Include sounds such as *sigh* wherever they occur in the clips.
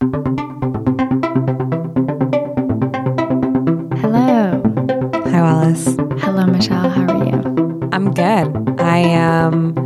Hello. Hi, Wallace. Hello, Michelle. How are you? I'm good. I am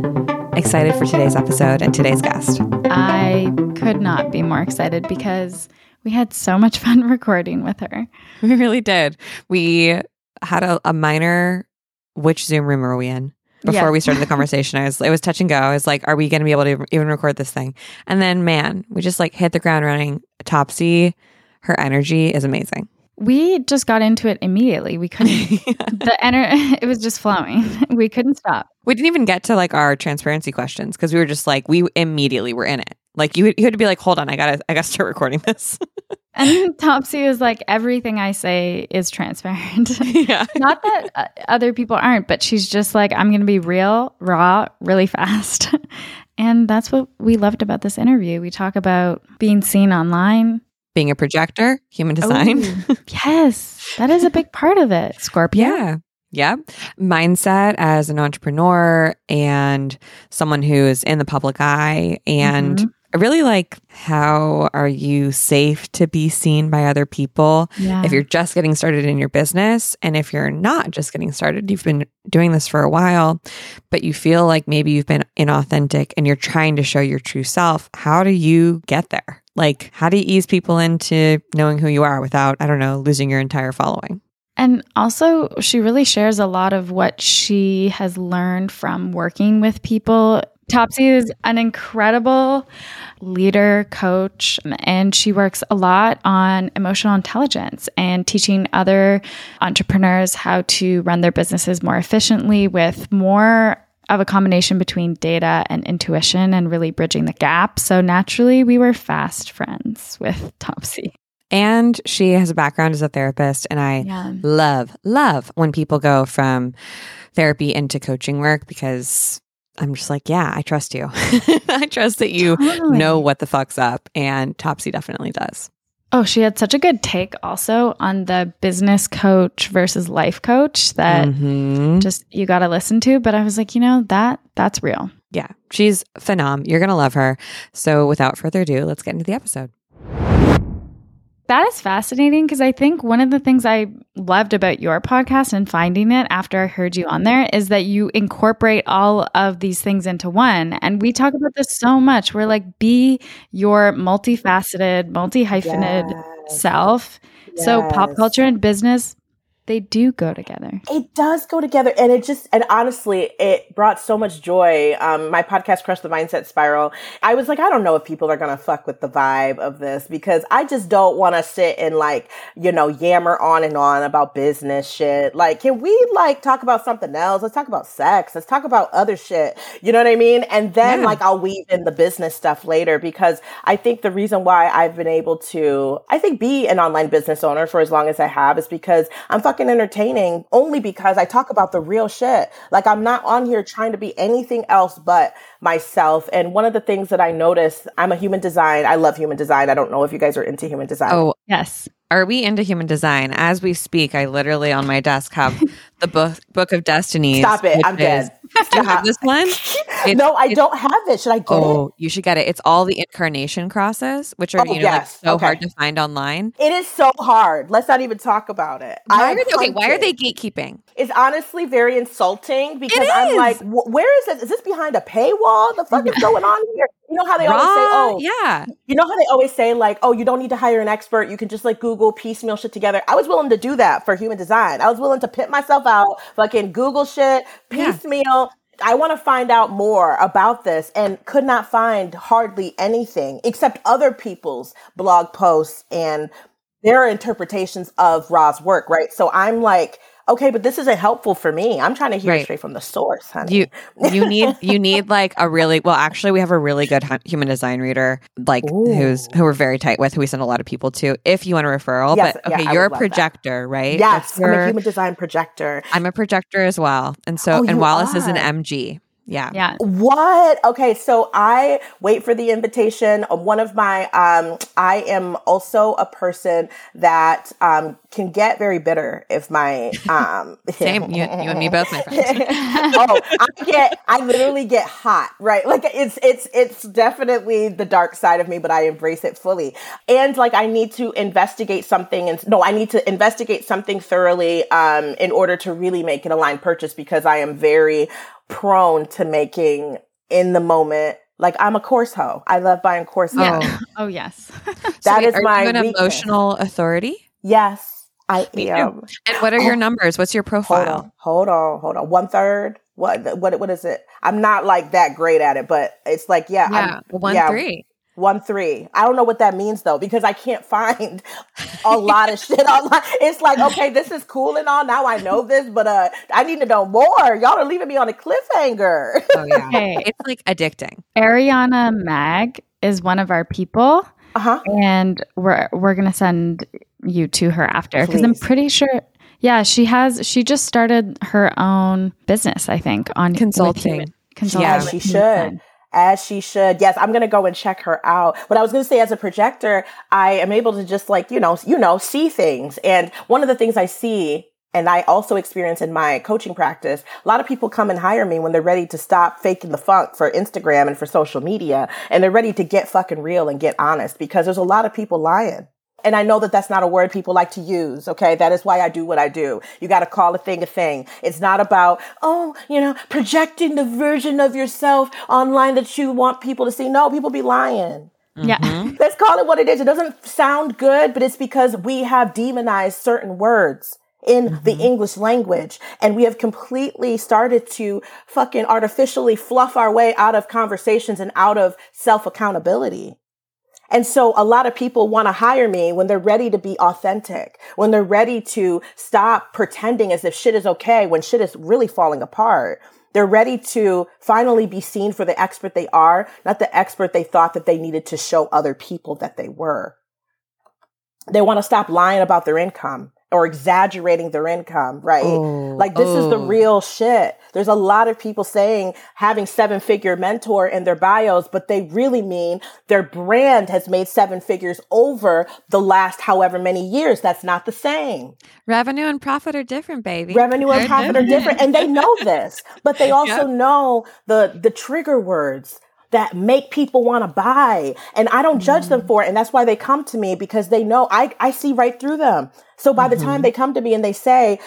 excited for today's episode and today's guest. I could not be more excited because we had so much *laughs* fun recording with her. We really did. We had a, a minor which Zoom room are we in? Before Yeah. we started the conversation, I was it was touch and go. I was like, are we going to be able to even record this thing? And then, man, we just like hit the ground running. Topsy, her energy is amazing. We just got into it immediately. We couldn't, *laughs* the energy *laughs* it was just flowing. *laughs* We couldn't stop. We didn't even get to like our transparency questions because we were just like we immediately were in it. Like you, you had to be like, hold on, I gotta, I gotta start recording this. *laughs* And Topsy is like, everything I say is transparent. *laughs* *laughs* yeah, Not that uh, other people aren't, but she's just like, I'm going to be real, raw, really fast. and that's what we loved about this interview. We talk about being seen online. being a projector, human design. Ooh, yes, that is a big part of it. Scorpio. Yeah. Yeah. Mindset as an entrepreneur and someone who is in the public eye. And Mhm. I really like how are you safe to be seen by other people Yeah. if you're just getting started in your business and if you're not just getting started, you've been doing this for a while, but you feel like maybe you've been inauthentic and you're trying to show your true self. How do you get there? Like, how do you ease people into knowing who you are without, I don't know, losing your entire following? And also, she really shares a lot of what she has learned from working with people. Topsy is an incredible leader, coach, and she works a lot on emotional intelligence and teaching other entrepreneurs how to run their businesses more efficiently with more of a combination between data and intuition and really bridging the gap. So naturally, we were fast friends with Topsy. And she has a background as a therapist. And I Yeah. love, love when people go from therapy into coaching work because I'm just like, yeah, I trust you. *laughs* I trust that you Totally. know what the fuck's up. And Topsy definitely does. Oh, she had such a good take also on the business coach versus life coach that Mhm. just you got to listen to. But I was like, you know, that that's real. Yeah, she's phenom. You're going to love her. So without further ado, let's get into the episode. That is fascinating because I think one of the things I loved about your podcast and finding it after I heard you on there is that you incorporate all of these things into one. And we talk about this so much. We're like, be your multifaceted, multi hyphenate self. So pop culture and business, they do go together. It does go together, and it just and honestly, it brought so much joy. Um, my podcast, Crush the Mindset Spiral. I was like, I don't know if people are gonna fuck with the vibe of this because I just don't want to sit and like you know yammer on and on about business shit. Like, can we like talk about something else? Let's talk about sex. Let's talk about other shit. You know what I mean? And then Yeah. like I'll weave in the business stuff later because I think the reason why I've been able to, I think, be an online business owner for as long as I have is because I'm fucking entertaining only because I talk about the real shit. Like I'm not on here trying to be anything else but myself. And one of the things that I noticed, I'm a human design. I love human design. I don't know if you guys are into human design. Oh, Yes. Are we into human design? As we speak, I literally on my desk have *laughs* the book Book of Destinies. Stop it. I'm dead. is- Do you have this one? It's- *laughs* no, I don't have it. Should I get it? Oh, you should get it. It's all the incarnation crosses, which are Oh, you know like so Okay. hard to find online. It is so hard. Let's not even talk about it. Why are they, okay? Why are they gatekeeping? It's honestly very insulting because I'm like, where is this? Is this behind a paywall? The fuck is *laughs* going on here? You know how they always say, oh, yeah. you know how they always say like, oh, you don't need to hire an expert. You can just like Google piecemeal shit together. I was willing to do that for human design. I was willing to pit myself out, fucking Google shit, Yeah. piecemeal. I want to find out more about this and could not find hardly anything except other people's blog posts and their interpretations of Ra's work, right? So I'm like, okay, but this isn't helpful for me. I'm trying to hear Right. straight from the source, honey. You you need *laughs* you need like a really well. Actually, we have a really good human design reader, like who's who we're very tight with, who we send a lot of people to. If you want a referral, Yes, but okay, I you're a love that. projector, right? yes, That's I'm a human design projector. I'm a projector as well, and so Oh, and Wallace is an. MG. Yeah. Yeah. What? Okay, so I wait for the invitation. One of my, um, I am also a person that um, can get very bitter if my *laughs* um same you, you and me both my friend *laughs* oh i get i literally get hot right like it's it's it's definitely the dark side of me but i embrace it fully and like i need to investigate something and no i need to investigate something thoroughly um in order to really make an aligned purchase because i am very prone to making in the moment like I'm a course hoe. I love buying course. Yeah. Oh, *laughs* oh yes. *laughs* that so wait, is my an weakness. emotional authority. Yes, I Me am. Too. And what are your oh. numbers? What's your profile? Hold on, hold on, hold on. One third. What what what is it? I'm not like that great at it, but it's like yeah, yeah, I'm, one yeah, three. One three. I don't know what that means though, because I can't find a lot of shit online. It's like, okay, this is cool and all. Now I know this, but uh I need to know more. Y'all are leaving me on a cliffhanger. Oh yeah. *laughs* hey, it's like addicting. Ariana Mag is one of our people. Uh-huh. And we're we're gonna send you to her after because I'm pretty sure yeah, she has she just started her own business, I think, on consulting. Consulting. Yeah, she should as she should. Yes, I'm going to go and check her out. But I was going to say as a projector, I am able to just like, you know, you know, see things. And one of the things I see and I also experience in my coaching practice, a lot of people come and hire me when they're ready to stop faking the funk for Instagram and for social media. And they're ready to get fucking real and get honest because there's a lot of people lying. And I know that that's not a word people like to use. Okay. That is why I do what I do. You got to call a thing a thing. It's not about, oh, you know, projecting the version of yourself online that you want people to see. No, people be lying. Yeah. Mm-hmm. *laughs* Let's call it what it is. It doesn't sound good, but it's because we have demonized certain words in mm-hmm. the English language. And we have completely started to fucking artificially fluff our way out of conversations and out of self accountability. And so a lot of people want to hire me when they're ready to be authentic, when they're ready to stop pretending as if shit is okay when shit is really falling apart. They're ready to finally be seen for the expert they are, not the expert they thought that they needed to show other people that they were. They want to stop lying about their income or exaggerating their income, right? Oh, like this oh. is the oh. real shit. There's a lot of people saying having seven figure mentor in their bios, but they really mean their brand has made seven figures over the last however many years. That's not the same. Revenue and profit are different, baby. Revenue and profit are different. And they know *laughs* this, but they also yep. know the, the trigger words that make people want to buy. And I don't judge mm them for it. And that's why they come to me because they know I, I see right through them. So by mm-hmm. the time mm-hmm. they come to me and they say,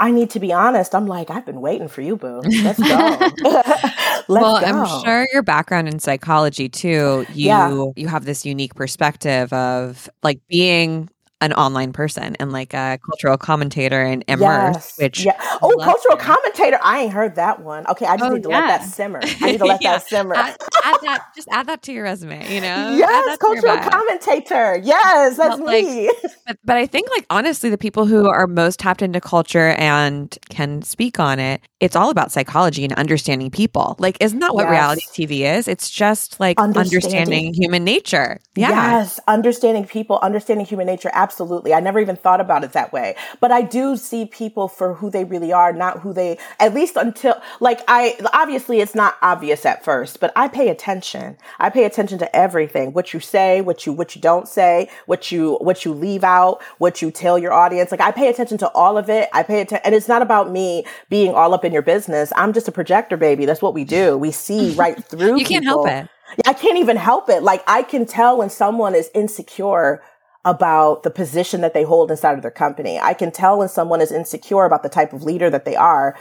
I need to be honest. I'm like, I've been waiting for you, boo. Let's go. *laughs* *laughs* Let's well, go. I'm sure your background in psychology too. You yeah. you have this unique perspective of like being an online person and like a cultural commentator and immerse, yes. which yeah. Oh, cultural commentator. I ain't heard that one. Okay, I just oh, need to yeah. let that simmer. *laughs* I need to let yeah. that simmer. Add, add, that. Just add that to your resume. You know. Yes, cultural commentator. Yes, that's but, me. Like, *laughs* but, but I think like honestly, the people who are most tapped into culture and can speak on it, it's all about psychology and understanding people. Like, isn't that what yes. reality TV is? It's just like understanding, understanding human nature. Yeah. Yes, understanding people, understanding human nature. Absolutely Absolutely. I never even thought about it that way. But I do see people for who they really are, not who they, at least until, like, I, obviously it's not obvious at first, but I pay attention. I pay attention to everything. What you say, what you, what you don't say, what you, what you leave out, what you tell your audience. Like, I pay attention to all of it. I pay attention, and it's not about me being all up in your business. I'm just a projector, baby. That's what we do. We see *laughs* right through You can't help it. I can't even help it. Like I can tell when someone is insecure about the position that they hold inside of their company. I can tell when someone is insecure about the type of leader that they are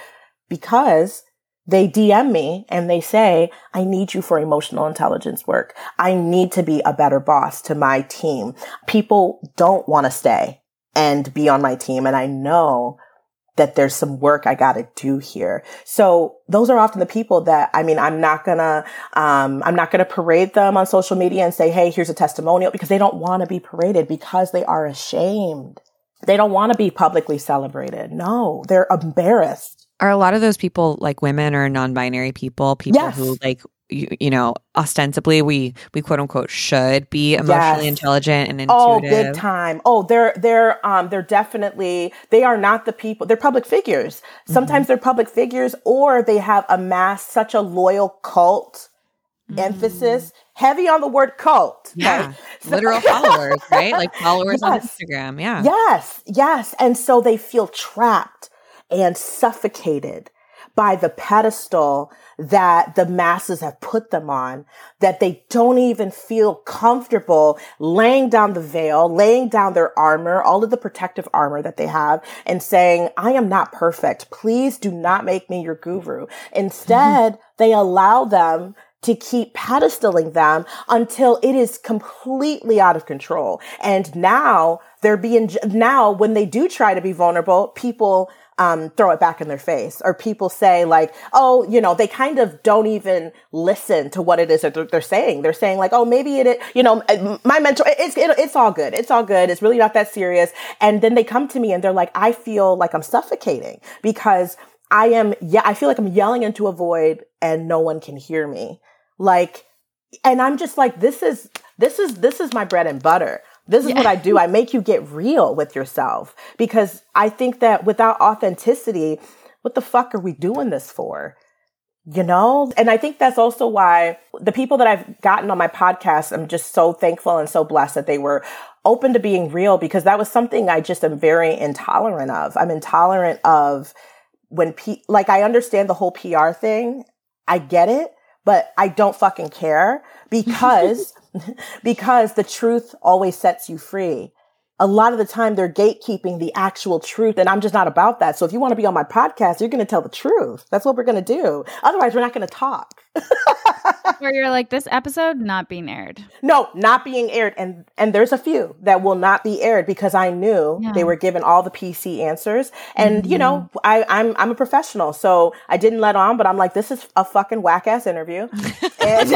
because they DM me and they say, I need you for emotional intelligence work. I need to be a better boss to my team. People don't want to stay and be on my team. And I know that there's some work I got to do here. So those are often the people that, I mean, I'm not gonna, um, I'm not gonna parade them on social media and say, Hey, here's a testimonial because they don't want to be paraded because they are ashamed. They don't want to be publicly celebrated. No, they're embarrassed. Are a lot of those people like women or non-binary people, people yes. who like you, you know, ostensibly we we quote unquote should be emotionally yes. intelligent and intuitive. Oh, big time. Oh, they're they're um they're definitely they are not the people. They're public figures. Sometimes mm-hmm. they're public figures, or they have amassed such a loyal cult mm-hmm. emphasis heavy on the word cult. Yeah. *laughs* Literal followers, right? Like followers yes. on Instagram. Yeah. Yes. Yes. And so they feel trapped and suffocated by the pedestal that the masses have put them on, that they don't even feel comfortable laying down the veil, laying down their armor, all of the protective armor that they have and saying, I am not perfect. Please do not make me your guru. Instead, mm-hmm. they allow them to keep pedestaling them until it is completely out of control. And now they're being, now when they do try to be vulnerable, people um, throw it back in their face or people say like, oh, you know, they kind of don't even listen to what it is that they're saying. They're saying like, oh, maybe it, you know, my mentor, it's, it, it's all good. It's all good. It's really not that serious. And then they come to me and they're like, I feel like I'm suffocating because I am, yeah, I feel like I'm yelling into a void and no one can hear me. Like, and I'm just like, this is, this is, this is my bread and butter. This is yeah. what I do. I make you get real with yourself because I think that without authenticity, what the fuck are we doing this for? You know? And I think that's also why the people that I've gotten on my podcast, I'm just so thankful and so blessed that they were open to being real because that was something I just am very intolerant of. I'm intolerant of when, pe- like, I understand the whole PR thing. I get it, but I don't fucking care because *laughs* because the truth always sets you free. A lot of the time they're gatekeeping the actual truth and I'm just not about that. So if you want to be on my podcast, you're going to tell the truth. That's what we're going to do. Otherwise, we're not going to talk. *laughs* Where you're like this episode not being aired. No, not being aired and and there's a few that will not be aired because I knew yeah. they were given all the PC answers and mm-hmm. you know, mm-hmm. I I'm I'm a professional. So I didn't let on, but I'm like this is a fucking whack ass interview. *laughs* and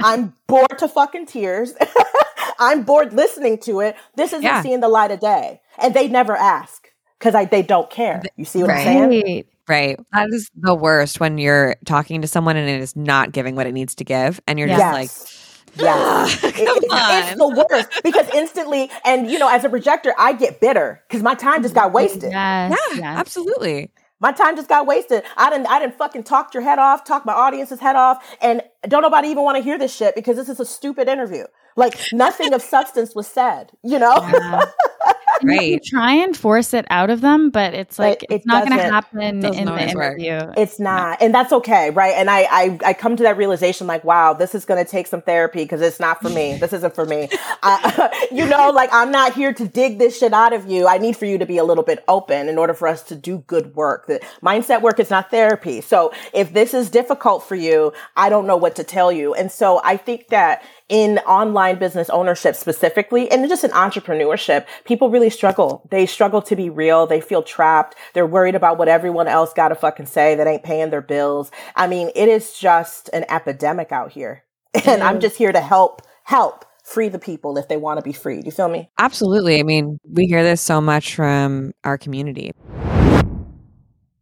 I'm bored to fucking tears. *laughs* I'm bored listening to it. This isn't yeah. seeing the light of day. And they never ask because they don't care. You see what right. I'm saying? Right. That is the worst when you're talking to someone and it is not giving what it needs to give. And you're yes. just like, Yes. it, it's the worst because instantly, and you know, as a projector, I get bitter because my time just got wasted. Yes, yeah, yes. absolutely. My time just got wasted. I didn't, I didn't fucking talk your head off, talk my audience's head off, and don't nobody even want to hear this shit because this is a stupid interview. Like nothing of substance was said, you know? Yeah. *laughs* right. You try and force it out of them, but it's like but it's it not going to happen in the interview. Work. It's not, and that's okay, right? And I, I, I come to that realization, like, wow, this is going to take some therapy because it's not for me. This isn't for me. I, *laughs* uh, *laughs* you know, like I'm not here to dig this shit out of you. I need for you to be a little bit open in order for us to do good work. The mindset work is not therapy. So if this is difficult for you, I don't know what to tell you. And so I think that in online business ownership specifically and just in entrepreneurship, people really struggle. They struggle to be real. They feel trapped. They're worried about what everyone else got to fucking say that ain't paying their bills. I mean, it is just an epidemic out here. *laughs* And I'm mm. just here to help, help free the people if they want to be freed. You feel me? Absolutely. I mean, we hear this so much from our community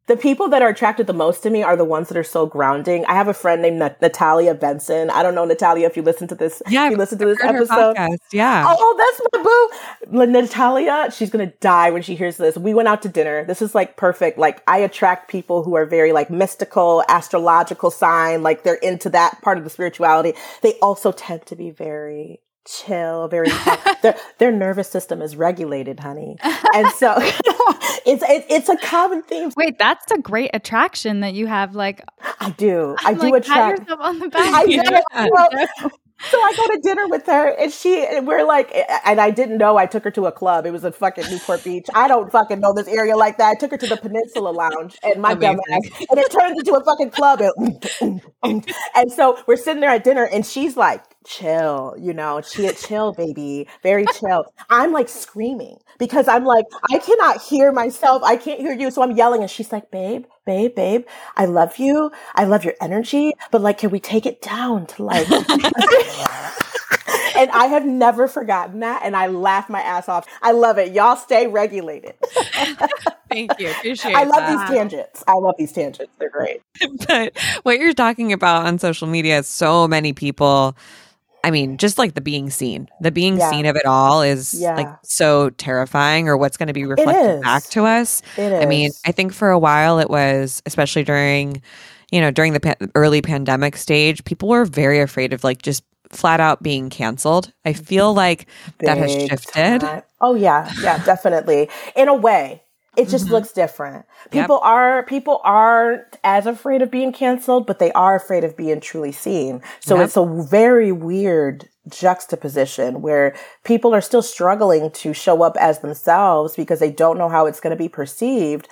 the people that are attracted the most to me are the ones that are so grounding. I have a friend named Natalia Benson. I don't know Natalia if you listen to this. Yeah, you listen to this episode. Yeah. Oh, oh, that's my boo. Natalia, she's gonna die when she hears this. We went out to dinner. This is like perfect. Like I attract people who are very like mystical, astrological sign. Like they're into that part of the spirituality. They also tend to be very chill, very *laughs* their their nervous system is regulated, honey, and so *laughs* it's it, it's a common theme. Wait, that's a great attraction that you have. Like, I do, I'm I do like, attract. Pat yourself on the back. I *laughs* do. So I go to dinner with her, and she and we're like, and I didn't know I took her to a club. It was in fucking Newport Beach. I don't fucking know this area like that. I took her to the Peninsula Lounge, and my dumb ass, and it turns into a fucking club. And, and so we're sitting there at dinner, and she's like chill, you know, chill, chill, baby, very chill. I'm like screaming because I'm like, I cannot hear myself. I can't hear you. So I'm yelling and she's like, babe, babe, babe, I love you. I love your energy, but like, can we take it down to like, *laughs* and I have never forgotten that. And I laugh my ass off. I love it. Y'all stay regulated. *laughs* Thank you. *laughs* Appreciate I love that. these tangents. I love these tangents. They're great. but what you're talking about on social media, is so many people I mean, just like the being seen, the being yeah. seen of it all is yeah. like so terrifying, or what's going to be reflected back to us. I mean, I think for a while it was, especially during, you know, during the pa- early pandemic stage, people were very afraid of like just flat out being canceled. I feel like that has shifted. time. Oh yeah, yeah, definitely. In a way, it just Mhm. looks different. People are people aren't as afraid of being canceled, but they are afraid of being truly seen. So Yep. it's a very weird juxtaposition where people are still struggling to show up as themselves because they don't know how it's going to be perceived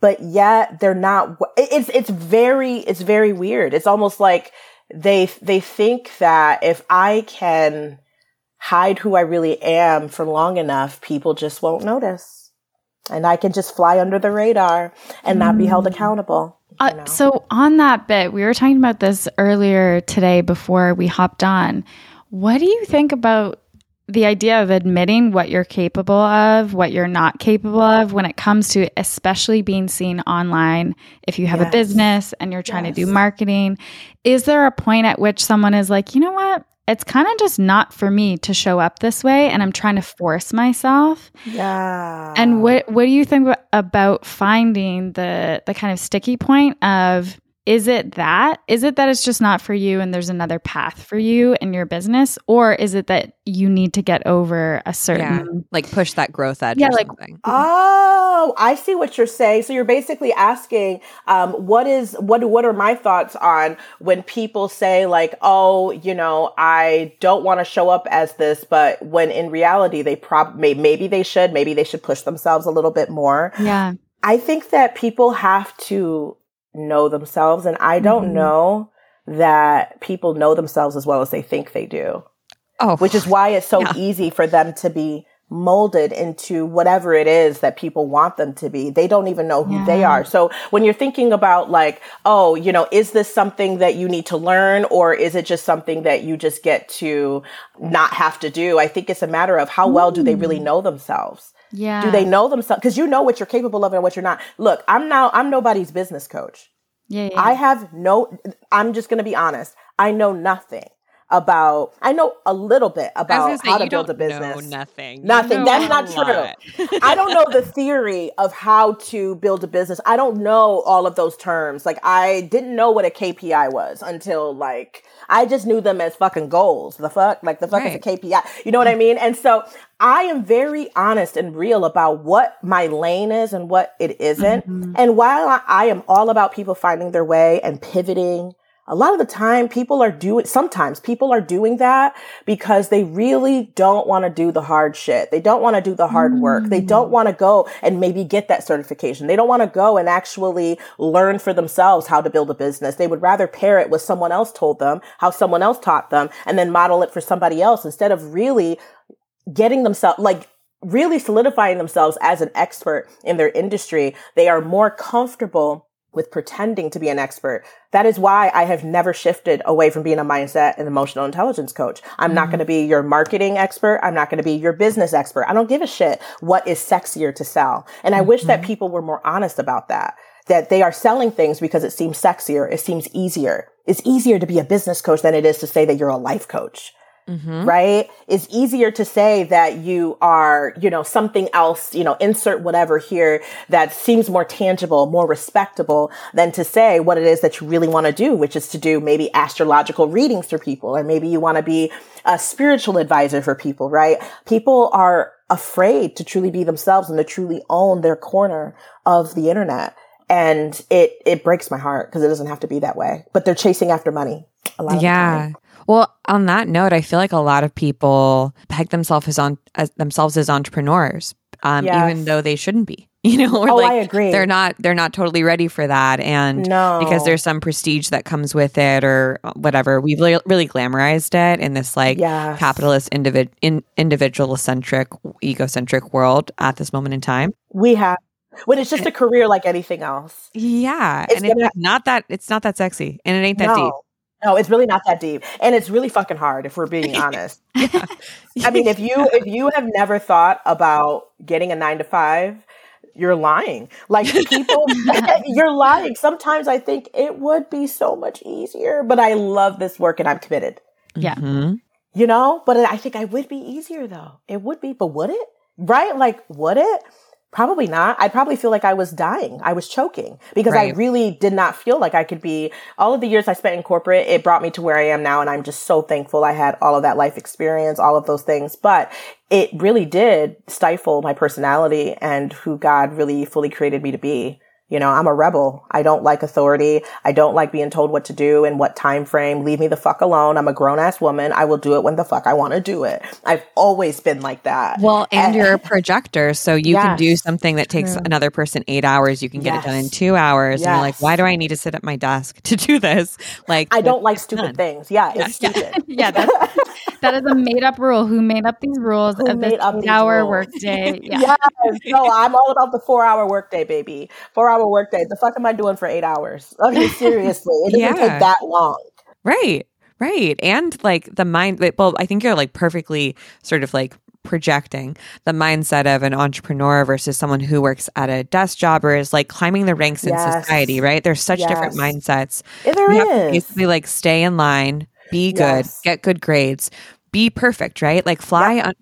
but yet they're not it's it's very it's very weird it's almost like they they think that if i can hide who i really am for long enough people just won't notice and i can just fly under the radar and not be held accountable you Uh, so on that bit, we were talking about this earlier today before we hopped on. What do you think about the idea of admitting what you're capable of, what you're not capable of when it comes to especially being seen online if you have a business and you're trying to do marketing? Is there a point at which someone is like, "You know what? It's kind of just not for me to show up this way and I'm trying to force myself." yeah And what what do you think about finding the the kind of sticky point of is it that is it that it's just not for you and there's another path for you in your business or is it that you need to get over a certain Like push that growth edge Yeah, or like- something. Oh, I see what you're saying. So you're basically asking, um, what is what? What are my thoughts on when people say like, oh, you know, I don't want to show up as this, but when in reality they probably maybe they should, maybe they should push themselves a little bit more. yeah I think that people have to know themselves, and I don't Mhm. know that people know themselves as well as they think they do Oh, which is why it's so Yeah. easy for them to be molded into whatever it is that people want them to be. They don't even know who they are. So when you're thinking about like, oh, you know, is this something that you need to learn or is it just something that you just get to not have to do? I think it's a matter of how well do they really know themselves? Yeah Do they know themselves? Because you know what you're capable of and what you're not. Look, I'm now I'm nobody's business coach. yeah, yeah. I have no, I'm just going to be honest. I know nothing about, I know a little bit about say, how to build a business. Nothing. Nothing. That's not true. *laughs* I don't know the theory of how to build a business. I don't know all of those terms. Like I didn't know what a KPI was until like I just knew them as fucking goals. The fuck? Like the fuck is a KPI? You know what I mean? And so I am very honest and real about what my lane is and what it isn't. And while I, I am all about people finding their way and pivoting a lot of the time people are doing sometimes people are doing that because they really don't want to do the hard shit. They don't want to do the hard work. They don't mm. want to go and maybe get that certification. They don't want to go and actually learn for themselves how to build a business. They would rather pair it with someone else told them how someone else taught them and then model it for somebody else instead of really getting themselves like really solidifying themselves as an expert in their industry. They are more comfortable with pretending to be an expert. That is why I have never shifted away from being a mindset and emotional intelligence coach. I'm not mm-hmm. going to be your marketing expert. I'm not going to be your business expert. I don't give a shit what is sexier to sell. And I wish that mm-hmm. people were more honest about that. That they are selling things because it seems sexier. It seems easier. It's easier to be a business coach than it is to say that you're a life coach Mhm. right? It's easier to say that you are, you know, something else, you know, insert whatever here that seems more tangible, more respectable than to say what it is that you really want to do, which is to do maybe astrological readings for people, or maybe you want to be a spiritual advisor for people, right? People are afraid to truly be themselves and to truly own their corner of the internet. And it, it breaks my heart because it doesn't have to be that way, but they're chasing after money. A lot of the time. Yeah. Well, on that note, I feel like a lot of people peg themselves as on as themselves as entrepreneurs, um, Yes. even though they shouldn't be. *laughs* You know, or Oh, like I agree. they're not they're not totally ready for that, and No. because there's some prestige that comes with it, or whatever. We've li- really glamorized it in this like Yes. capitalist individ in, individual centric egocentric world at this moment in time. We have when it's just a career like anything else. Yeah, It's and it's not that it's not that sexy, and it ain't that deep. No. No, it's really not that deep. And it's really fucking hard if we're being *laughs* honest. I mean, if you if you have never thought about getting a 9 to 5, you're lying. Like people *laughs* *laughs* you're lying. Sometimes I think it would be so much easier, but I love this work and I'm committed. Yeah. Mhm. You know, but I think I would be easier though. It would be, but would it? Right? Like, would it? Probably not. I probably feel like I was dying. I was choking because right. I really did not feel like I could be all of the years I spent in corporate. It brought me to where I am now. And I'm just so thankful I had all of that life experience, all of those things. But it really did stifle my personality and who God really fully created me to be. You know, I'm a rebel. I don't like authority. I don't like being told what to do and what time frame. Leave me the fuck alone. I'm a grown ass woman. I will do it when the fuck I want to do it. I've always been like that. Well, and, and you're a projector, so you yes. can do something that takes True. another person eight hours. You can get yes. it done in two hours. Yes. And you're like, why do I need to sit at my desk to do this? *laughs* Like, I don't like stupid done. things. Yeah, it's yeah. stupid. *laughs* yeah, that's, that is a made up rule. Who made up these rules Who of this hour workday? *laughs* Yeah. yes. No, I'm all about the four hour workday, baby. Four hour workday. The fuck am I doing for eight hours? Okay, *laughs* seriously. It doesn't yeah. take that long. Right. Right. And like the mind, well, I think you're like perfectly sort of like projecting the mindset of an entrepreneur versus someone who works at a desk job or is like climbing the ranks yes. in society, right? There's such yes. different mindsets. There you is. basically like stay in line, be good, yes. get good grades, be perfect, right? Like fly yep. on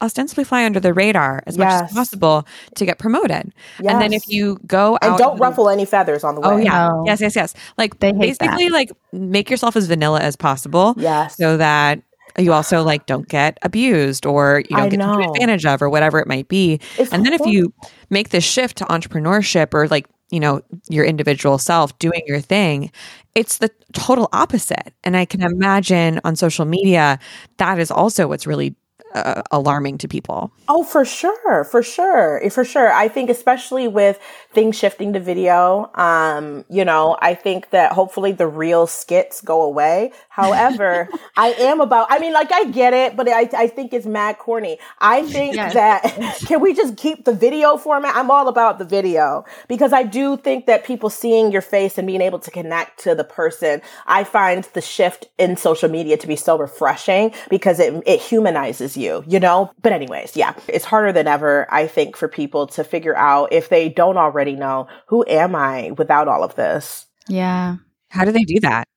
ostensibly fly under the radar as yes. much as possible to get promoted. Yes. And then if you go and don't ruffle any feathers on the oh, way. Oh yeah, no. yes, yes, yes. Like they basically like make yourself as vanilla as possible. Yes, so that you also like don't get abused or you don't I get taken advantage of or whatever it might be. It's and then cool. if you make this shift to entrepreneurship or like you know your individual self doing your thing it's the total opposite. And i can imagine on social media that is also what's really uh, alarming to people. Oh, for sure, for sure, for sure. I think especially with things shifting to video, um, you know, I think that hopefully the real skits go away. However, *laughs* I am about. I mean, like I get it, but I I think it's mad corny. I think yes. that *laughs* can we just keep the video format? I'm all about the video because I do think that people seeing your face and being able to connect to the person, I find the shift in social media to be so refreshing because it it humanizes you, you know? But anyways, yeah, it's harder than ever, I think, for people to figure out if they don't already know, who am I without all of this? Yeah. How do they do that?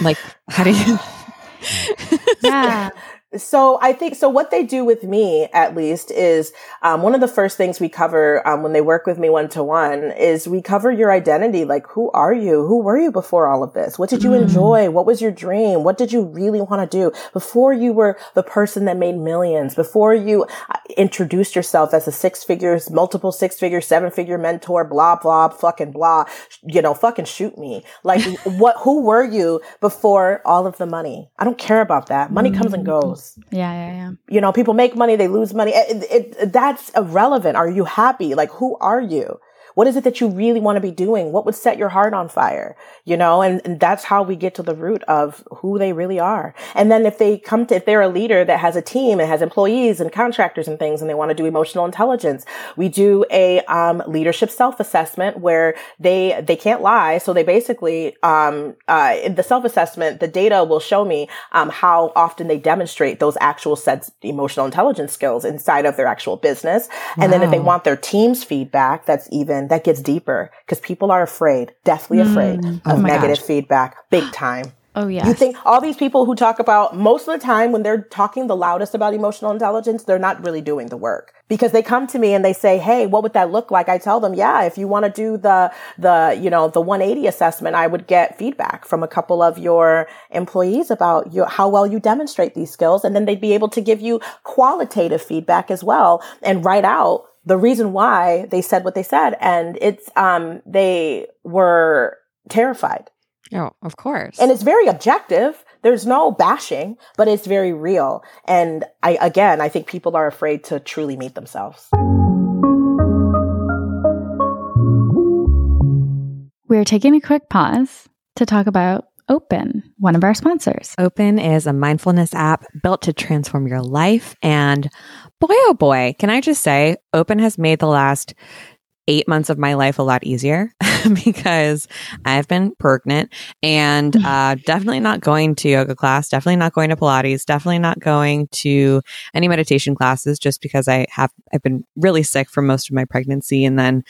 Like, how do you? *sighs* yeah. *laughs* So I think so. What they do with me, at least, is um, one of the first things we cover um, when they work with me one to one is we cover your identity. Like, who are you? Who were you before all of this? What did you mm. enjoy? What was your dream? What did you really want to do before you were the person that made millions? Before you uh, introduced yourself as a six figures, multiple six figure, seven figure mentor? Blah blah, fucking blah. You know, fucking shoot me. Like, *laughs* what? Who were you before all of the money? I don't care about that. Money mm. comes and mm. Yeah, yeah, yeah. You know, people make money, they lose money. It, it, that's irrelevant. Are you happy? Like, who are you? What is it that you really want to be doing? What would set your heart on fire? You know, and, and that's how we get to the root of who they really are. And then if they come to, if they're a leader that has a team and has employees and contractors and things and they want to do emotional intelligence, we do a um, leadership self-assessment where they, they can't lie. So they basically, um, uh, in the self-assessment, the data will show me, um, how often they demonstrate those actual sense emotional intelligence skills inside of their actual business. And wow. then if they want their team's feedback, that's even that gets deeper because people are afraid, deathly afraid mm. of oh negative gosh. feedback, big time. Oh, yeah. You think all these people who talk about most of the time when they're talking the loudest about emotional intelligence, they're not really doing the work because they come to me and they say, Hey, what would that look like? I tell them, yeah, if you want to do the, the, you know, the 180 assessment, I would get feedback from a couple of your employees about your, how well you demonstrate these skills. And then they'd be able to give you qualitative feedback as well and write out the reason why they said what they said. And it's, um, they were terrified. Oh, of course. And it's very objective. There's no bashing, but it's very real. And I, again, I think people are afraid to truly meet themselves. We're taking a quick pause to talk about Open, one of our sponsors. Open is a mindfulness app built to transform your life. And boy, oh boy, can I just say, Open has made the last eight months of my life a lot easier *laughs* because I've been pregnant and uh, definitely not going to yoga class, definitely not going to Pilates, definitely not going to any meditation classes just because I have, I've been really sick for most of my pregnancy and then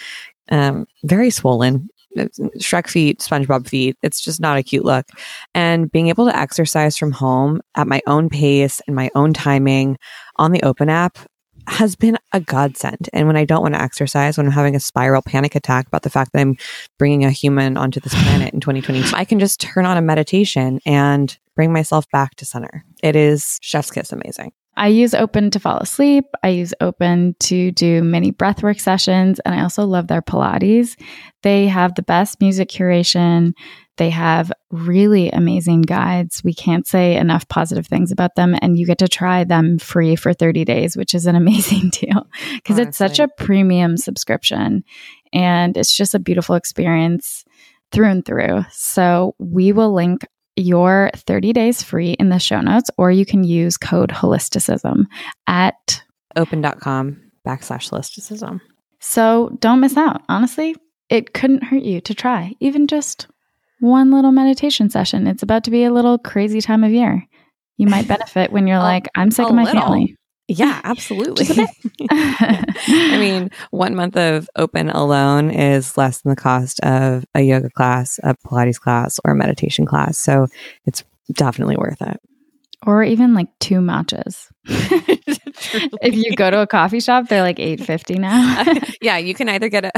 um, very swollen Shrek feet, SpongeBob feet. It's just not a cute look. And being able to exercise from home at my own pace and my own timing on the open app, has been a godsend. And when I don't want to exercise, when I'm having a spiral panic attack about the fact that I'm bringing a human onto this *sighs* planet in 2020, I can just turn on a meditation and bring myself back to center. It is chef's kiss amazing. I use Open to fall asleep. I use Open to do mini breathwork sessions. And I also love their Pilates. They have the best music curation. They have really amazing guides. We can't say enough positive things about them. And you get to try them free for 30 days, which is an *laughs* amazing deal because it's such a premium subscription. And it's just a beautiful experience through and through. So we will link your 30 days free in the show notes, or you can use code holisticism at open.com backslash holisticism. So don't miss out. Honestly, it couldn't hurt you to try even just one little meditation session. It's about to be a little crazy time of year. You might benefit when you're *laughs* like, I'm sick of my little. family. Yeah, *laughs* absolutely. *laughs* I mean, one month of open alone is less than the cost of a yoga class, a Pilates class, or a meditation class. So it's definitely worth it. Or even like two matchas. *laughs* if you go to a coffee shop, they're like eight fifty *laughs* now. *laughs* yeah, you can either get a,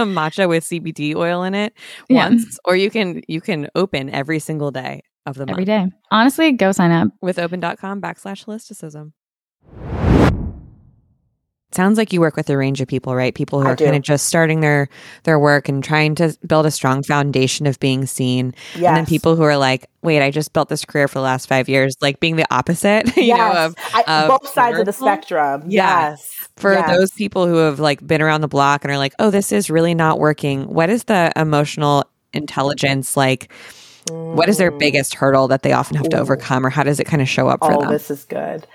a matcha with CBD oil in it Yeah. once, or you can you can open every single day of the month Every day. Honestly, go sign up. with open.com backslash holisticism. Sounds like you work with a range of people, right? People who I are kind of just starting their their work and trying to build a strong foundation of being seen. And then people who are like, wait, I just built this career for the last five years, like being the opposite, *laughs* you know, Yes. of, I, of both sides of the spectrum. Yeah. Yes. for Yes. those people who have like been around the block and are like, oh, this is really not working. What is the emotional intelligence like? What is their Mm. biggest hurdle that they often have to overcome, or how does it kind of show up for Oh, them? this is good.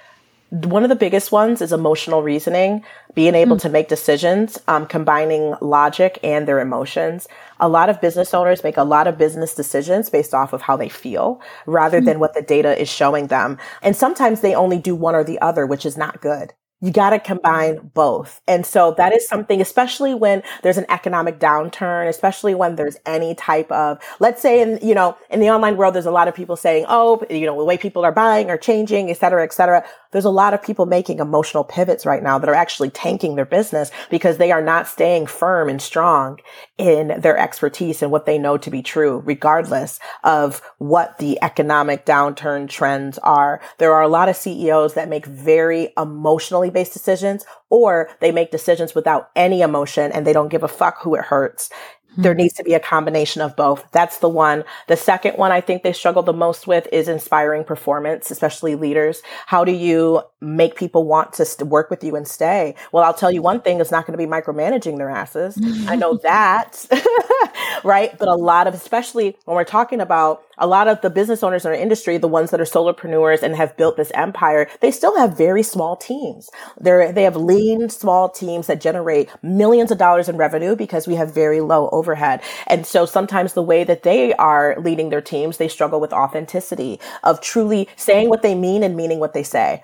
One of the biggest ones is emotional reasoning, being able Hmm. to make decisions, um, combining logic and their emotions. A lot of business owners make a lot of business decisions based off of how they feel rather than what the data is showing them. And sometimes they only do one or the other, which is not good. You got to combine both. And so that is something, especially when there's an economic downturn, especially when there's any type of, let's say in, you know, in the online world, there's a lot of people saying, oh, you know, the way people are buying or changing, et cetera, et cetera. There's a lot of people making emotional pivots right now that are actually tanking their business because they are not staying firm and strong in their expertise and what they know to be true, regardless of what the economic downturn trends are. There are a lot of CEOs that make very emotionally based decisions or they make decisions without any emotion and they don't give a fuck who it hurts. Hmm. There needs to be a combination of both. That's the one. The second one I think they struggle the most with is inspiring performance, especially leaders. How do you make people want to st- work with you and stay? Well, I'll tell you one thing, it's not going to be micromanaging their asses. I know *laughs* that. *laughs* right? But a lot of, especially when we're talking about a lot of the business owners in our industry, the ones that are solopreneurs and have built this empire, they still have very small teams. They're, they have lean, small teams that generate millions of dollars in revenue because we have very low overhead. And so sometimes the way that they are leading their teams, they struggle with authenticity of truly saying what they mean and meaning what they say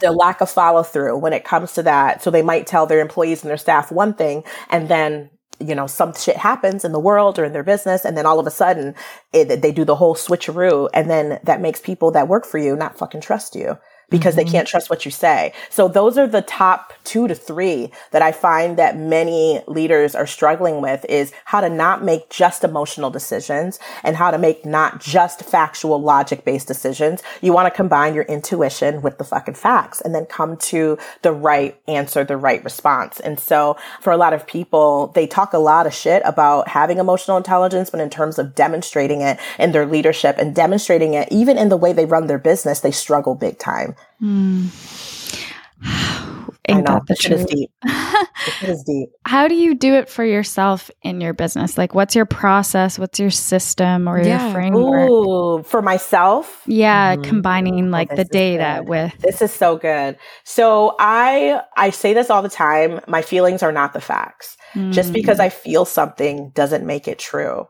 their lack of follow through when it comes to that. So they might tell their employees and their staff one thing and then you know, some shit happens in the world or in their business, and then all of a sudden it, they do the whole switcheroo, and then that makes people that work for you not fucking trust you because they mm-hmm. can't trust what you say. So those are the top two to three that I find that many leaders are struggling with is how to not make just emotional decisions and how to make not just factual logic based decisions. You want to combine your intuition with the fucking facts and then come to the right answer, the right response. And so for a lot of people, they talk a lot of shit about having emotional intelligence, but in terms of demonstrating it in their leadership and demonstrating it even in the way they run their business, they struggle big time. *sighs* Ain't I know. that the This shit is truth? deep. *laughs* This shit is deep. How do you do it for yourself in your business? Like, what's your process? What's your system or Yeah. your framework? Ooh, for myself, Yeah, Mhm. combining like this the data good. with. This is so good. So I I say this all the time. My feelings are not the facts. Just Mm. because I feel something doesn't make it true.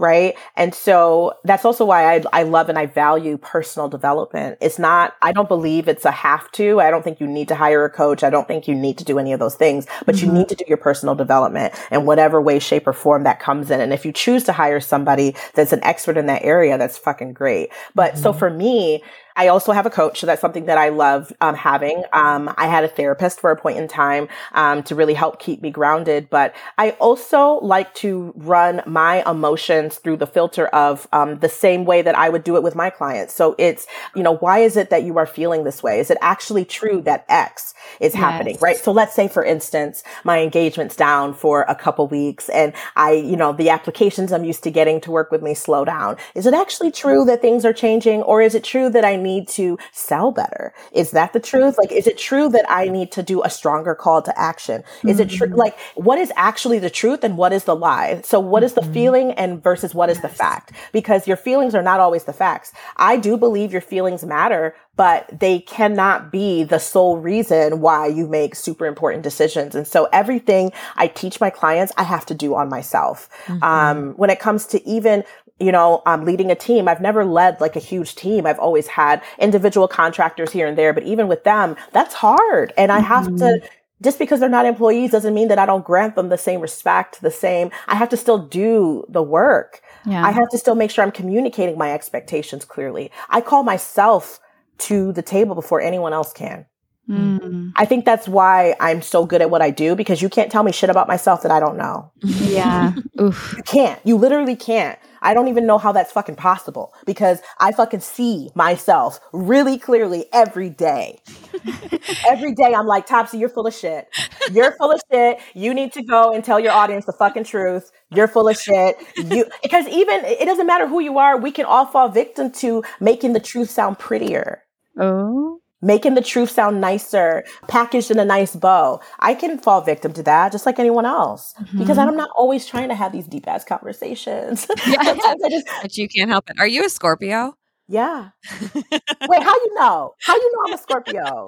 Right. And so that's also why I, I love and I value personal development. It's not, I don't believe it's a have to. I don't think you need to hire a coach. I don't think you need to do any of those things, but Mhm. you need to do your personal development in whatever way, shape, or form that comes in. And if you choose to hire somebody that's an expert in that area, that's fucking great. But so Mhm. for me, I also have a coach, so that's something that I love um, having. Um, I had a therapist for a point in time um, to really help keep me grounded, but I also like to run my emotions through the filter of um, the same way that I would do it with my clients. So it's, you know, why is it that you are feeling this way? Is it actually true that X is yes. happening, right? So let's say, for instance, my engagement's down for a couple weeks and I, you know, the applications I'm used to getting to work with me slow down. Is it actually true that things are changing or is it true that I need need to sell better? Is that the truth? Like, is it true that I need to do a stronger call to action? Is mm-hmm. it true? Like, what is actually the truth and what is the lie? So what is the mm-hmm. feeling and versus what is yes. the fact? Because your feelings are not always the facts. I do believe your feelings matter, but they cannot be the sole reason why you make super important decisions. And so everything I teach my clients, I have to do on myself. Mm-hmm. Um, when it comes to even you know, I'm leading a team. I've never led like a huge team. I've always had individual contractors here and there, but even with them, that's hard. And I have mm-hmm. to, just because they're not employees doesn't mean that I don't grant them the same respect, the same, I have to still do the work. Yeah. I have to still make sure I'm communicating my expectations clearly. I call myself to the table before anyone else can. Mm. I think that's why I'm so good at what I do because you can't tell me shit about myself that I don't know. Yeah. Oof. *laughs* You can't. You literally can't. I don't even know how that's fucking possible because I fucking see myself really clearly every day. *laughs* every day I'm like, Topsy, you're full of shit. You're full of shit. You need to go and tell your audience the fucking truth. You're full of shit. You *laughs* because even it doesn't matter who you are, we can all fall victim to making the truth sound prettier. Oh making the truth sound nicer, packaged in a nice bow. I can fall victim to that just like anyone else mm-hmm. because I'm not always trying to have these deep ass conversations. *laughs* Yeah. *laughs* just, *laughs* but you can't help it. Are you a Scorpio? Yeah. Wait, how you know? How you know I'm a Scorpio?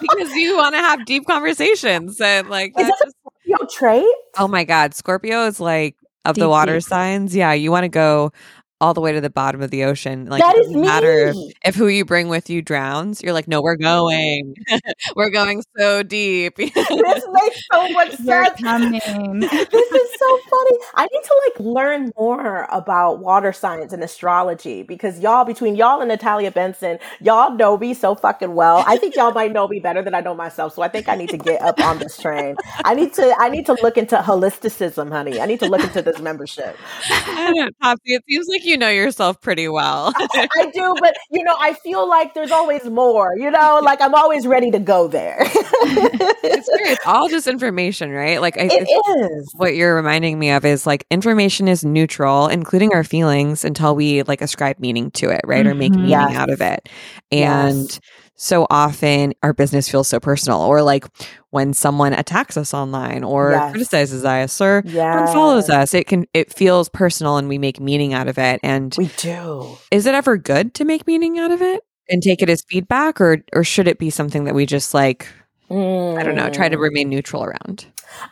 because you want to have deep conversations and like is that just, a Scorpio trait? Oh my god, Scorpio is like of deep, the water deep. signs. Yeah, you want to go all the way to the bottom of the ocean. Like that it doesn't matter if, if, who you bring with you drowns. You're like, no, we're going. *laughs* we're going so deep. this *laughs* makes so much sense. *laughs* this is so funny. I need to like learn more about water signs and astrology because y'all, between y'all and Natalia Benson, y'all know me so fucking well. I think y'all might know me better than I know myself. So I think I need to get up on this train. I need to I need to look into holisticism, honey. I need to look into this membership. I know, Topsy. It seems like you know yourself pretty well. I, I, do, but you know, I feel like there's always more, you know, like I'm always ready to go there. it's, it's *laughs* all just information, right? Like I, it is. What you're reminding me of is like information is neutral, including our feelings until we like ascribe meaning to it, right? Mm-hmm. Or make mm-hmm. meaning yes. out of it. And yes so often our business feels so personal or like when someone attacks us online or yes. criticizes us or yes. follows us it can it feels personal and we make meaning out of it and we do is it ever good to make meaning out of it and take it as feedback or or should it be something that we just like mm. i don't know try to mm. remain neutral around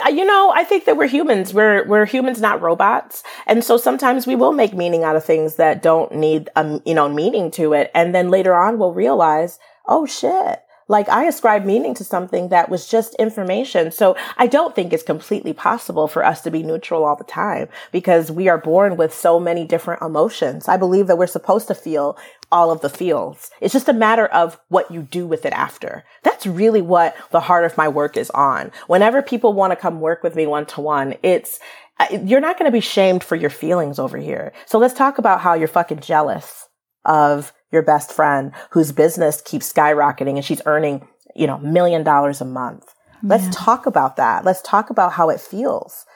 uh, you know, I think that we're humans. We're we're humans, not robots, and so sometimes we will make meaning out of things that don't need a you know meaning to it, and then later on we'll realize oh shit. Like I ascribe meaning to something that was just information. So I don't think it's completely possible for us to be neutral all the time because we are born with so many different emotions. I believe that we're supposed to feel all of the feels. It's just a matter of what you do with it after. That's really what the heart of my work is on. Whenever people want to come work with me one to one, it's, uh, you're not going to be shamed for your feelings over here. So let's talk about how you're fucking jealous of your best friend whose business keeps skyrocketing and she's earning, you know, million dollars a month. Let's talk about that. Let's talk about how it feels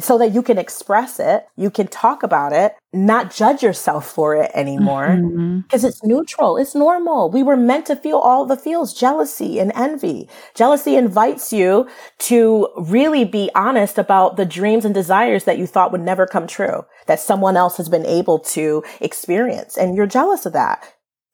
so that you can express it, you can talk about it, not judge yourself for it anymore because mm-hmm. it's neutral. It's normal. We were meant to feel all the feels, jealousy and envy. Jealousy invites you to really be honest about the dreams and desires that you thought would never come true, that someone else has been able to experience. And you're jealous of that.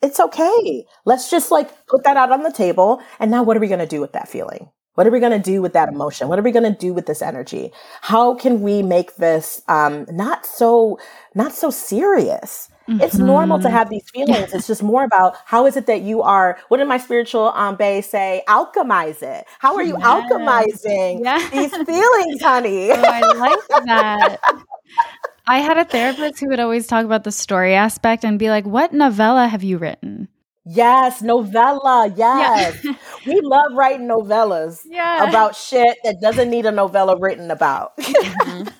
It's okay. Let's just like put that out on the table. And now what are we going to do with that feeling? What are we going to do with that emotion? What are we going to do with this energy? How can we make this um, not so not so serious? Mm-hmm. It's normal to have these feelings. it's just more about how is it that you are. What did my spiritual um, bay say? Alchemize it. How are you yes. alchemizing yes. these *laughs* feelings, honey? oh, I like that. I had a therapist who would always talk about the story aspect and be like, "What novella have you written?" Yes, novella. Yes. Yeah. *laughs* we love writing novellas yeah. about shit that doesn't need a novella written about. mm-hmm. *laughs*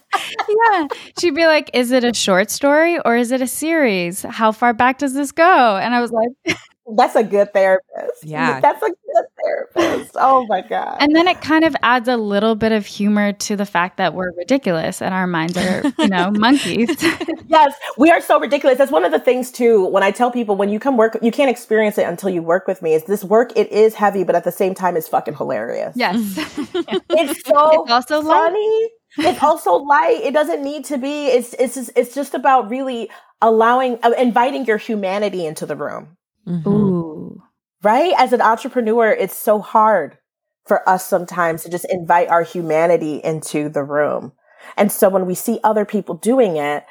Yeah. She'd be like, Is it a short story or is it a series? How far back does this go? And I was like, *laughs* that's a good therapist. Yeah. That's a good therapist. Oh my God. And then it kind of adds a little bit of humor to the fact that we're ridiculous and our minds are, you know, *laughs* monkeys. *laughs* yes, we are so ridiculous. That's one of the things too. When I tell people when you come work, you can't experience it until you work with me. Is this work, it is heavy, but at the same time, it's fucking hilarious. Yes. *laughs* it's so it's also funny. Light. It's also light. It doesn't need to be. It's it's just, it's just about really allowing, uh, inviting your humanity into the room. Mm-hmm. Ooh. Right? As an entrepreneur, it's so hard for us sometimes to just invite our humanity into the room. And so when we see other people doing it,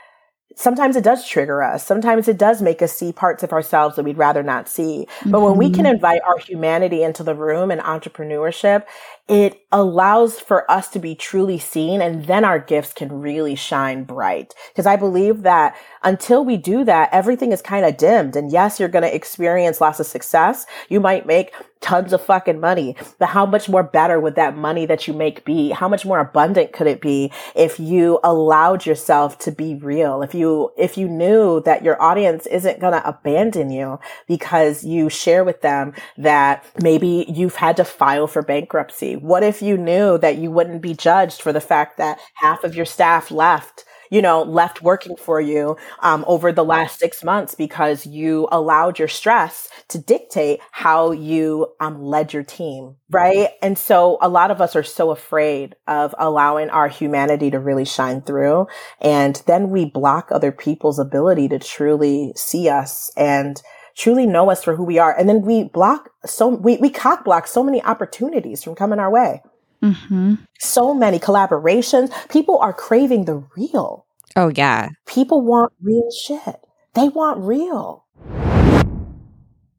sometimes it does trigger us. Sometimes it does make us see parts of ourselves that we'd rather not see. But when we can mm-hmm. invite our humanity into the room and entrepreneurship, it allows for us to be truly seen and then our gifts can really shine bright. Because I believe that until we do that, everything is kind of dimmed. And yes, you're going to experience lots of success. You might make tons of fucking money, but how much more better would that money that you make be? How much more abundant could it be if you allowed yourself to be real? If you, if you knew that your audience isn't going to abandon you because you share with them that maybe you've had to file for bankruptcy what if you knew that you wouldn't be judged for the fact that half of your staff left? You know, left working for you um, over the last six months because you allowed your stress to dictate how you um, led your team, right? And so a lot of us are so afraid of allowing our humanity to really shine through. And then we block other people's ability to truly see us and truly know us for who we are. And then we block so, we, we cock block so many opportunities from coming our way. Mm-hmm. So many collaborations. People are craving the real. Oh, yeah. People want real shit. They want real.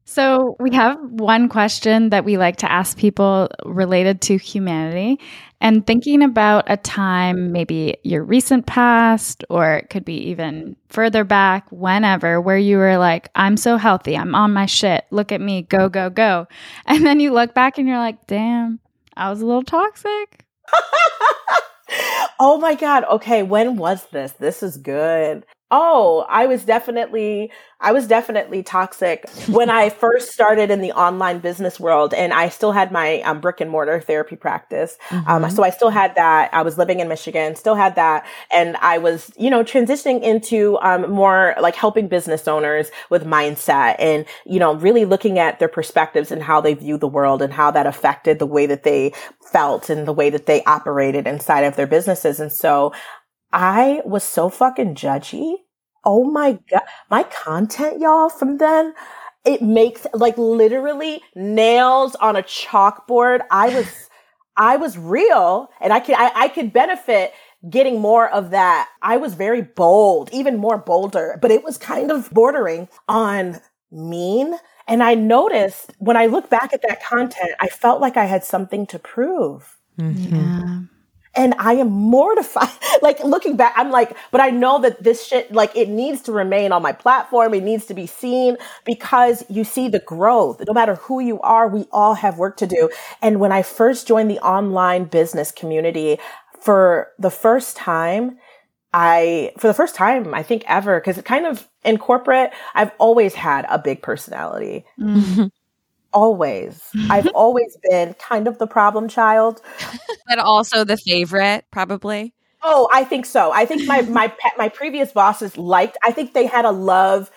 So, we have one question that we like to ask people related to humanity and thinking about a time, maybe your recent past, or it could be even further back, whenever, where you were like, I'm so healthy, I'm on my shit, look at me, go, go, go. And then you look back and you're like, damn, I was a little toxic. *laughs* oh my God. Okay. When was this? This is good. Oh, I was definitely, I was definitely toxic when I first started in the online business world and I still had my um, brick and mortar therapy practice. Um, mm-hmm. Um, so I still had that. I was living in Michigan, still had that. And I was, you know, transitioning into um, more like helping business owners with mindset and, you know, really looking at their perspectives and how they view the world and how that affected the way that they felt and the way that they operated inside of their businesses. And so I was so fucking judgy. Oh my God. My content, y'all, from then, it makes like literally nails on a chalkboard. I was, I was real and I could, I, I could benefit getting more of that. I was very bold, even more bolder, but it was kind of bordering on mean. And I noticed when I look back at that content, I felt like I had something to prove. Mm-hmm. Yeah. And I am mortified. *laughs* like looking back, I'm like, but I know that this shit, like it needs to remain on my platform. It needs to be seen because you see the growth. No matter who you are, we all have work to do. And when I first joined the online business community for the first time, I, for the first time, I think ever, because it kind of in corporate, I've always had a big personality. Mm-hmm. Always. I've *laughs* always been kind of the problem child. but also the favorite, probably. Oh, I think so. I think my my my previous bosses liked. I think they had a love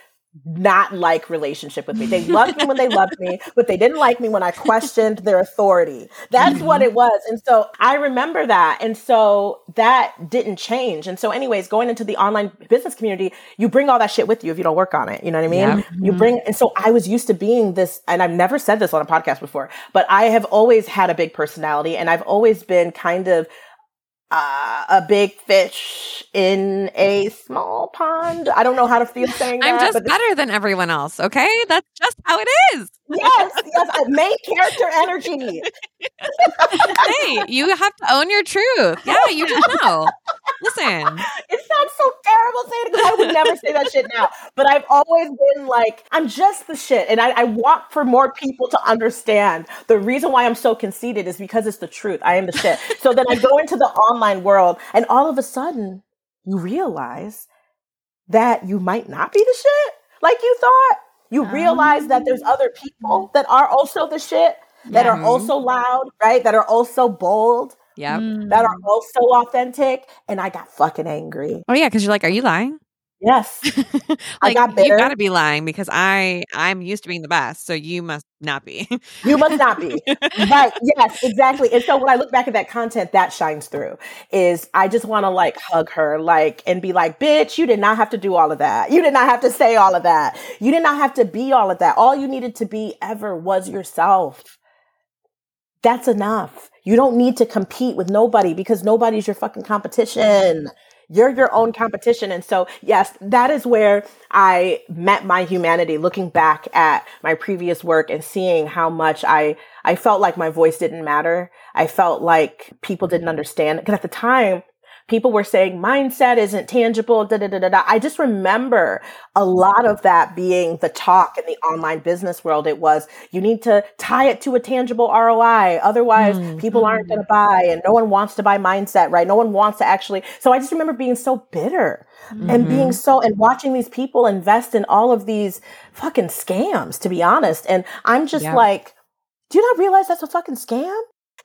not like relationship with me. They *laughs* loved me when they loved me, but they didn't like me when I questioned their authority. That's mm-hmm. what it was. And so I remember that. And so that didn't change. And so anyways, going into the online business community, you bring all that shit with you if you don't work on it. You know what I mean? Yeah. Mm-hmm. You bring, and so I was used to being this, and I've never said this on a podcast before, but I have always had a big personality and I've always been kind of uh, a big fish in a small pond. I don't know how to feel *laughs* saying I'm that. I'm just better than everyone else. Okay, that's just how it is. Yes, yes, main character energy. *laughs* *laughs* hey, you have to own your truth. Yeah, you just know. Listen, It sounds so terrible saying it because I would never say that shit now. But I've always been like, I'm just the shit. And I, I want for more people to understand the reason why I'm so conceited is because it's the truth. I am the shit. So then I go into the online world and all of a sudden you realize that you might not be the shit like you thought. You realize that there's um. other people that are also the shit, that Yeah. are also loud, right? That are also bold, Yep. Mm. that are also authentic. And I got fucking angry. Oh yeah, because you're like, are you lying? Yes. *laughs* like got you've got to be lying because I I'm used to being the best, so you must not be. You must not be. right. *laughs* Yes, exactly. And so when I look back at that content, that shines through is I just want to like hug her, like, and be like, bitch, you did not have to do all of that. You did not have to say all of that. You did not have to be all of that. All you needed to be ever was yourself. That's enough. You don't need to compete with nobody because nobody's your fucking competition. You're your own competition. And so, yes, that is where I met my humanity looking back at my previous work and seeing how much I, I felt like my voice didn't matter. I felt like people didn't understand. Because at the time, people were saying mindset isn't tangible. Da, da, da, da, da. I just remember a lot of that being the talk in the online business world. It was you need to tie it to a tangible ROI. Otherwise, people aren't mm-hmm. going to buy, and no one wants to buy mindset, right? No one wants to actually. So I just remember being so bitter and being mm-hmm. so and watching these people invest in all of these fucking scams, to be honest. And I'm just Yeah. like, do you not realize that's a fucking scam?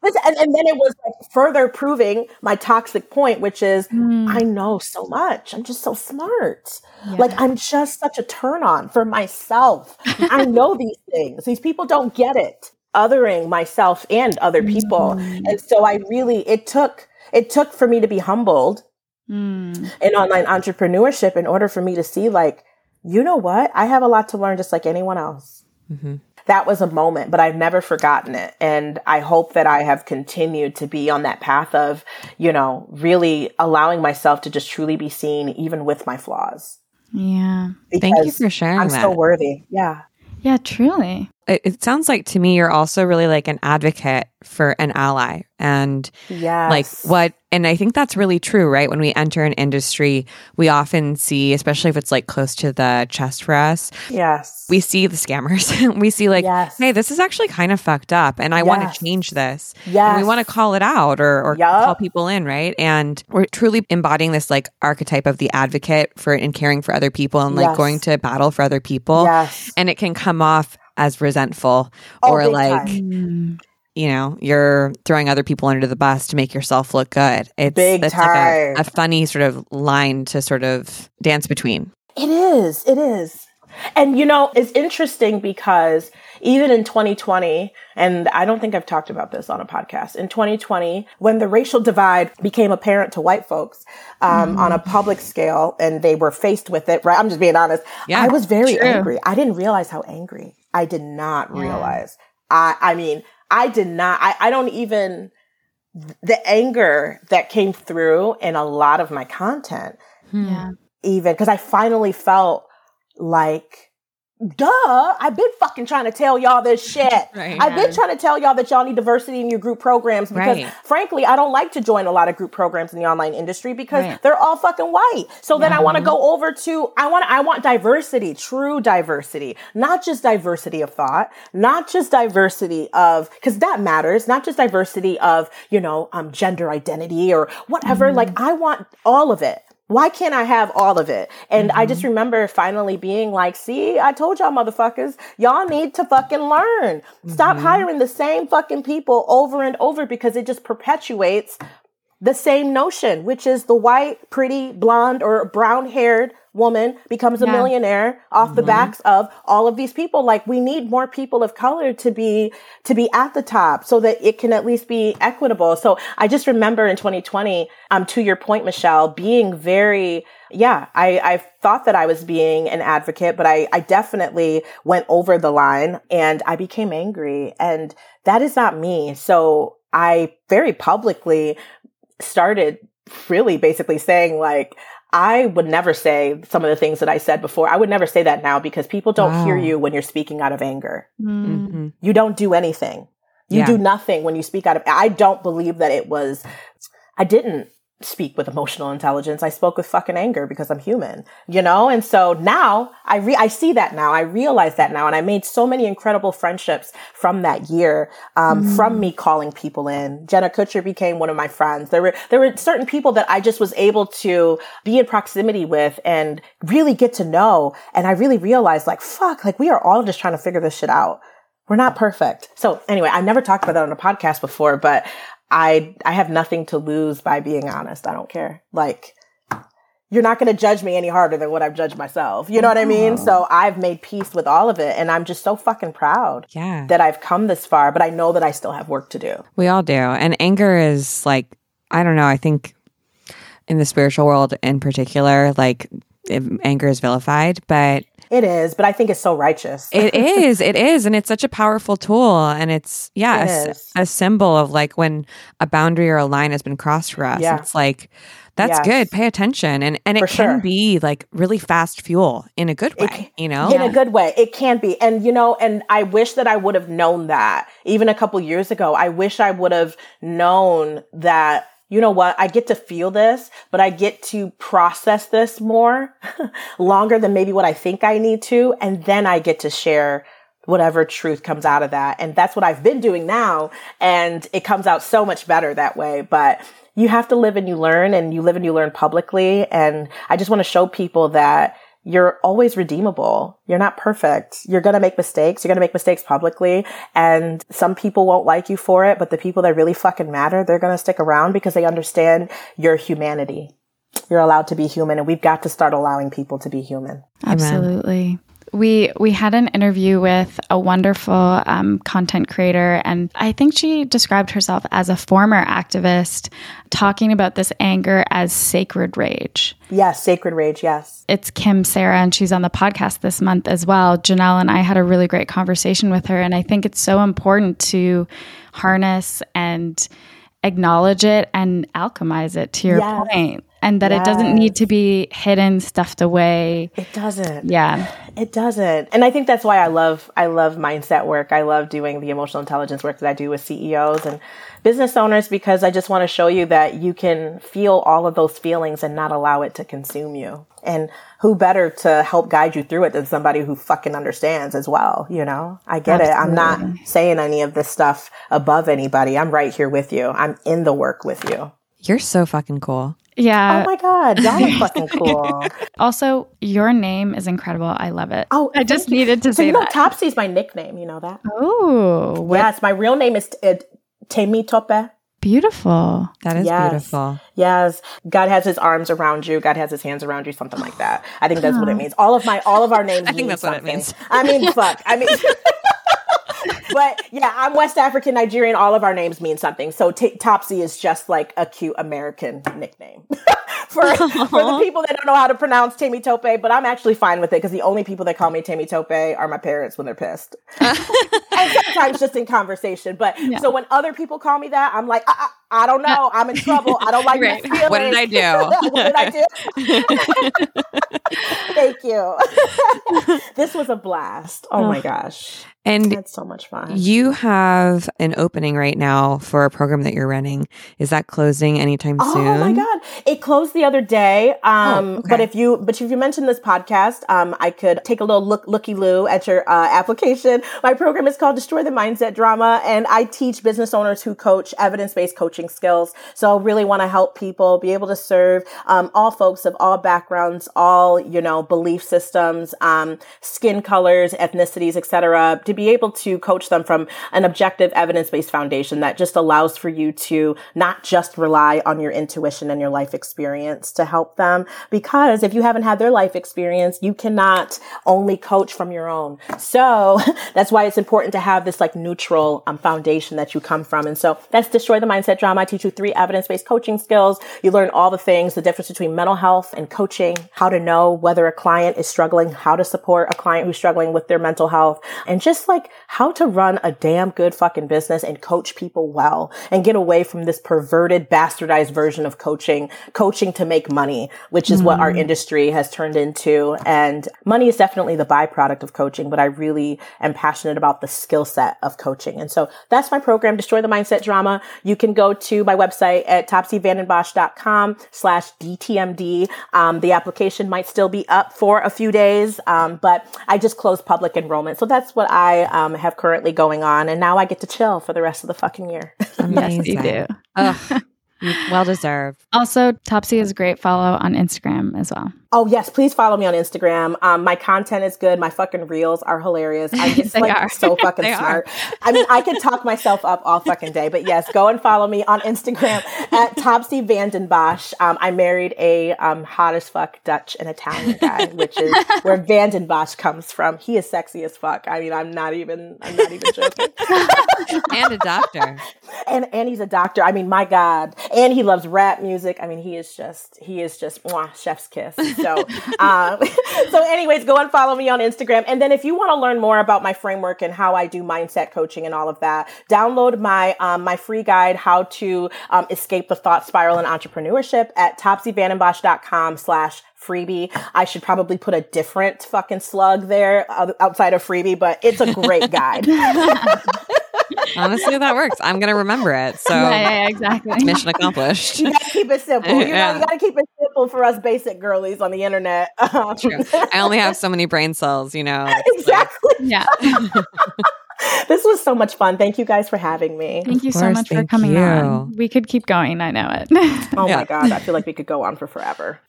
This, and, and then it was like further proving my toxic point, which is Mm. I know so much. I'm just so smart. Yeah. Like I'm just such a turn on for myself. *laughs* I know these things. These people don't get it. Othering myself and other people. And so I really it took it took for me to be humbled Mm. in online entrepreneurship in order for me to see like, you know what? I have a lot to learn just like anyone else. Mhm. That was a moment, but I've never forgotten it. And I hope that I have continued to be on that path of, you know, really allowing myself to just truly be seen even with my flaws. Yeah. Thank you for sharing I'm that. so worthy. Yeah. Yeah, truly. It, sounds like to me you're also really like an advocate for an ally and Yes. like what and i think that's really true right when we enter an industry we often see especially if it's like close to the chest for us Yes. we see the scammers *laughs* we see like Yes. hey this is actually kind of fucked up and i want to change this yes. and we want to call it out or, or Yup. call people in right and we're truly embodying this like archetype of the advocate for and caring for other people and like Yes. going to battle for other people Yes. and it can come off as resentful Oh, or like time. Mm. you know you're throwing other people under the bus to make yourself look good it's Big it's like a, time. a funny sort of line to sort of dance between It is. It is. And you know, it's interesting because even in 2020, and I don't think I've talked about this on a podcast, in 2020, when the racial divide became apparent to white folks um, on a public scale and they were faced with it, right? I'm just being honest. Yeah, I was very true. angry. I didn't realize how angry. I did not realize. I, I mean, I did not, I, I don't even, the anger that came through in a lot of my content hmm. Yeah. even because I finally felt like, duh, I've been fucking trying to tell y'all this shit. *laughs* Right. I've been trying to tell y'all that y'all need diversity in your group programs because Right. frankly, I don't like to join a lot of group programs in the online industry because Right. they're all fucking white. So then I want to go over to I want I want diversity, true diversity, not just diversity of thought, not just diversity of cuz that matters, not just diversity of, you know, um gender identity or whatever. Like I want all of it. Why can't I have all of it? And I just mm-hmm. remember finally being like, see, I told y'all motherfuckers, y'all need to fucking learn. Stop mm-hmm. hiring the same fucking people over and over because it just perpetuates the same notion, which is the white, pretty, blonde, or brown haired woman becomes a Yeah. millionaire off the backs of all of these people. Like we need more people of color to be to be at the top so that it can at least be equitable. So I just remember in 2020, um, to your point, Michelle, being very yeah, I, I thought that I was being an advocate, but I, I definitely went over the line and I became angry. And that is not me. So I very publicly started really basically saying like I would never say some of the things that I said before. I would never say that now because people don't hear you when you're speaking out of anger. Mm. Mhm. You don't do anything. You Yeah. do nothing when you speak out of I don't believe that it was I didn't speak with emotional intelligence. I spoke with fucking anger because I'm human, you know? And so now I re, I see that now. I realize that now. And I made so many incredible friendships from that year, um, mm. from me calling people in. Jenna Kutcher became one of my friends. There were, there were certain people that I just was able to be in proximity with and really get to know. And I really realized like, fuck, like we are all just trying to figure this shit out. We're not perfect. So anyway, I've never talked about that on a podcast before, but I I have nothing to lose by being honest. I don't care. Like you're not going to judge me any harder than what I've judged myself. You know what I mean? So I've made peace with all of it and I'm just so fucking proud yeah. that I've come this far, but I know that I still have work to do. We all do. And anger is like I don't know, I think in the spiritual world in particular, like anger is vilified, but it is, but I think it's so righteous. it is. It is. And it's such a powerful tool. And it's, yeah, a, a, symbol of like when a boundary or a line has been crossed for us. Yeah. It's like, that's yes. good. Pay attention. And and it for can sure. be like really fast fuel in a good way, you know? In a good way. It can be. And you know, and I wish that I would have known that even a couple years ago. I wish I would have known that you know what? I get to feel this, but I get to process this more *laughs* longer than maybe what I think I need to. And then I get to share whatever truth comes out of that. And that's what I've been doing now. And it comes out so much better that way. But you have to live and you learn and you live and you learn publicly. And I just want to show people that you're always redeemable. You're not perfect. You're going to make mistakes. You're going to make mistakes publicly and some people won't like you for it, but the people that really fucking matter, they're going to stick around because they understand your humanity. You're allowed to be human and we've got to start allowing people to be human. Absolutely we we had an interview with a wonderful um, content creator, and I think she described herself as a former activist, talking about this anger as sacred rage. Yes, sacred rage. Yes, it's Kim Sarah, and she's on the podcast this month as well. Janelle and I had a really great conversation with her, and I think it's so important to harness and acknowledge it and alchemize it to your yes. point and that yes. it doesn't need to be hidden stuffed away. It doesn't. Yeah. It doesn't. And i think that's why i love i love mindset work. I love doing the emotional intelligence work that i do with ceos and business owners because i just want to show you that you can feel all of those feelings and not allow it to consume you. And who better to help guide you through it than somebody who fucking understands as well you know? I get Absolutely. it. I'm not saying any of this stuff above anybody. I'm right here with you. I'm in the work with you. You're so fucking cool yeah. Oh my God. Y'all *laughs* are fucking cool. also, your name is incredible. I love it. Oh, I just you. needed to so say you know, that. Topsy's my nickname. You know that? Oh. Yes. My real name is uh, Temi Tope. Beautiful. That is yes. beautiful. Yes. God has his arms around you. God has his hands around you. Something like that. I think that's what it *gasps* means. All of my, all of our names. *laughs* I think that's something. what it means. I mean, fuck. I mean. *laughs* but yeah, I'm West African Nigerian. All of our names mean something. So t- Topsy is just like a cute American nickname *laughs* for, for the people that don't know how to pronounce Tammy Tope. But I'm actually fine with it because the only people that call me Tammy Tope are my parents when they're pissed, *laughs* and sometimes just in conversation. But yeah. so when other people call me that, I'm like, I, I, I don't know. I'm in trouble. I don't like right. this feeling. What did I do? *laughs* what did I do? Thank you. this was a blast. Oh, oh my gosh. And that's so much fun. You have an opening right now for a program that you're running. Is that closing anytime oh, soon? Oh my god, it closed the other day. Um, oh, okay. but if you but if you mentioned this podcast, um, I could take a little look looky loo at your uh, application. My program is called Destroy the Mindset Drama, and I teach business owners who coach evidence based coaching skills. So I really want to help people be able to serve um, all folks of all backgrounds, all you know belief systems, um, skin colors, ethnicities, etc. To be able to coach them from an objective evidence based foundation that just allows for you to not just rely on your intuition and your life experience to help them. Because if you haven't had their life experience, you cannot only coach from your own. So *laughs* that's why it's important to have this like neutral um, foundation that you come from. And so that's Destroy the Mindset Drama. I teach you three evidence based coaching skills. You learn all the things, the difference between mental health and coaching, how to know whether a client is struggling, how to support a client who's struggling with their mental health, and just just like how to run a damn good fucking business and coach people well and get away from this perverted, bastardized version of coaching, coaching to make money, which is mm. what our mm. industry has turned into. And money is definitely the byproduct of coaching, but I really am passionate about the skill set of coaching. And so that's my program, Destroy the Mindset Drama. You can go to my website at topsyvandenbosch.com slash DTMD. Um, the application might still be up for a few days, um, but I just closed public enrollment. So that's what I um, have currently going on. And now I get to chill for the rest of the fucking year. Amazing. *laughs* yes, you do. Ugh, well deserved. Also, Topsy is a great follow on Instagram as well. Oh yes, please follow me on Instagram. Um, my content is good. My fucking reels are hilarious. I'm *laughs* just like are. so *laughs* fucking smart. I mean, I could talk myself up all fucking day, but yes, go and follow me on Instagram at *laughs* Topsy Vandenbosch. Um, I married a um, hot as fuck Dutch and Italian guy, which is where Vandenbosch comes from. He is sexy as fuck. I mean, I'm not even. I'm not even joking. and a doctor. And and he's a doctor. I mean, my God. And he loves rap music. I mean, he is just he is just mwah, chef's kiss. So, um, *laughs* so anyways, go and follow me on Instagram. And then if you want to learn more about my framework and how I do mindset coaching and all of that, download my um, my free guide, How to um, Escape the Thought Spiral in Entrepreneurship at topsyvandenbosch.com slash freebie. I should probably put a different fucking slug there outside of freebie, but it's a great *laughs* guide. Honestly, that works. I'm going to remember it. So, yeah, yeah, exactly. Mission accomplished. You got to keep it simple. *laughs* You know, yeah. you got to keep it simple for us basic girlies on the internet. *laughs* Um, True. I only have so many brain cells, you know. *laughs* Exactly. Like, yeah. *laughs* this was so much fun. Thank you guys for having me. Thank you so much for coming you. on. We could keep going. I know it. oh yeah. my God. I feel like we could go on for forever.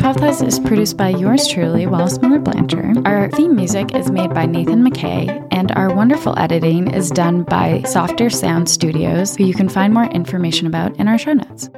The 12th is produced by yours truly, Wallace Miller Blanchard. Our theme music is made by Nathan McKay, and our wonderful editing is done by Softer Sound Studios, who you can find more information about in our show notes.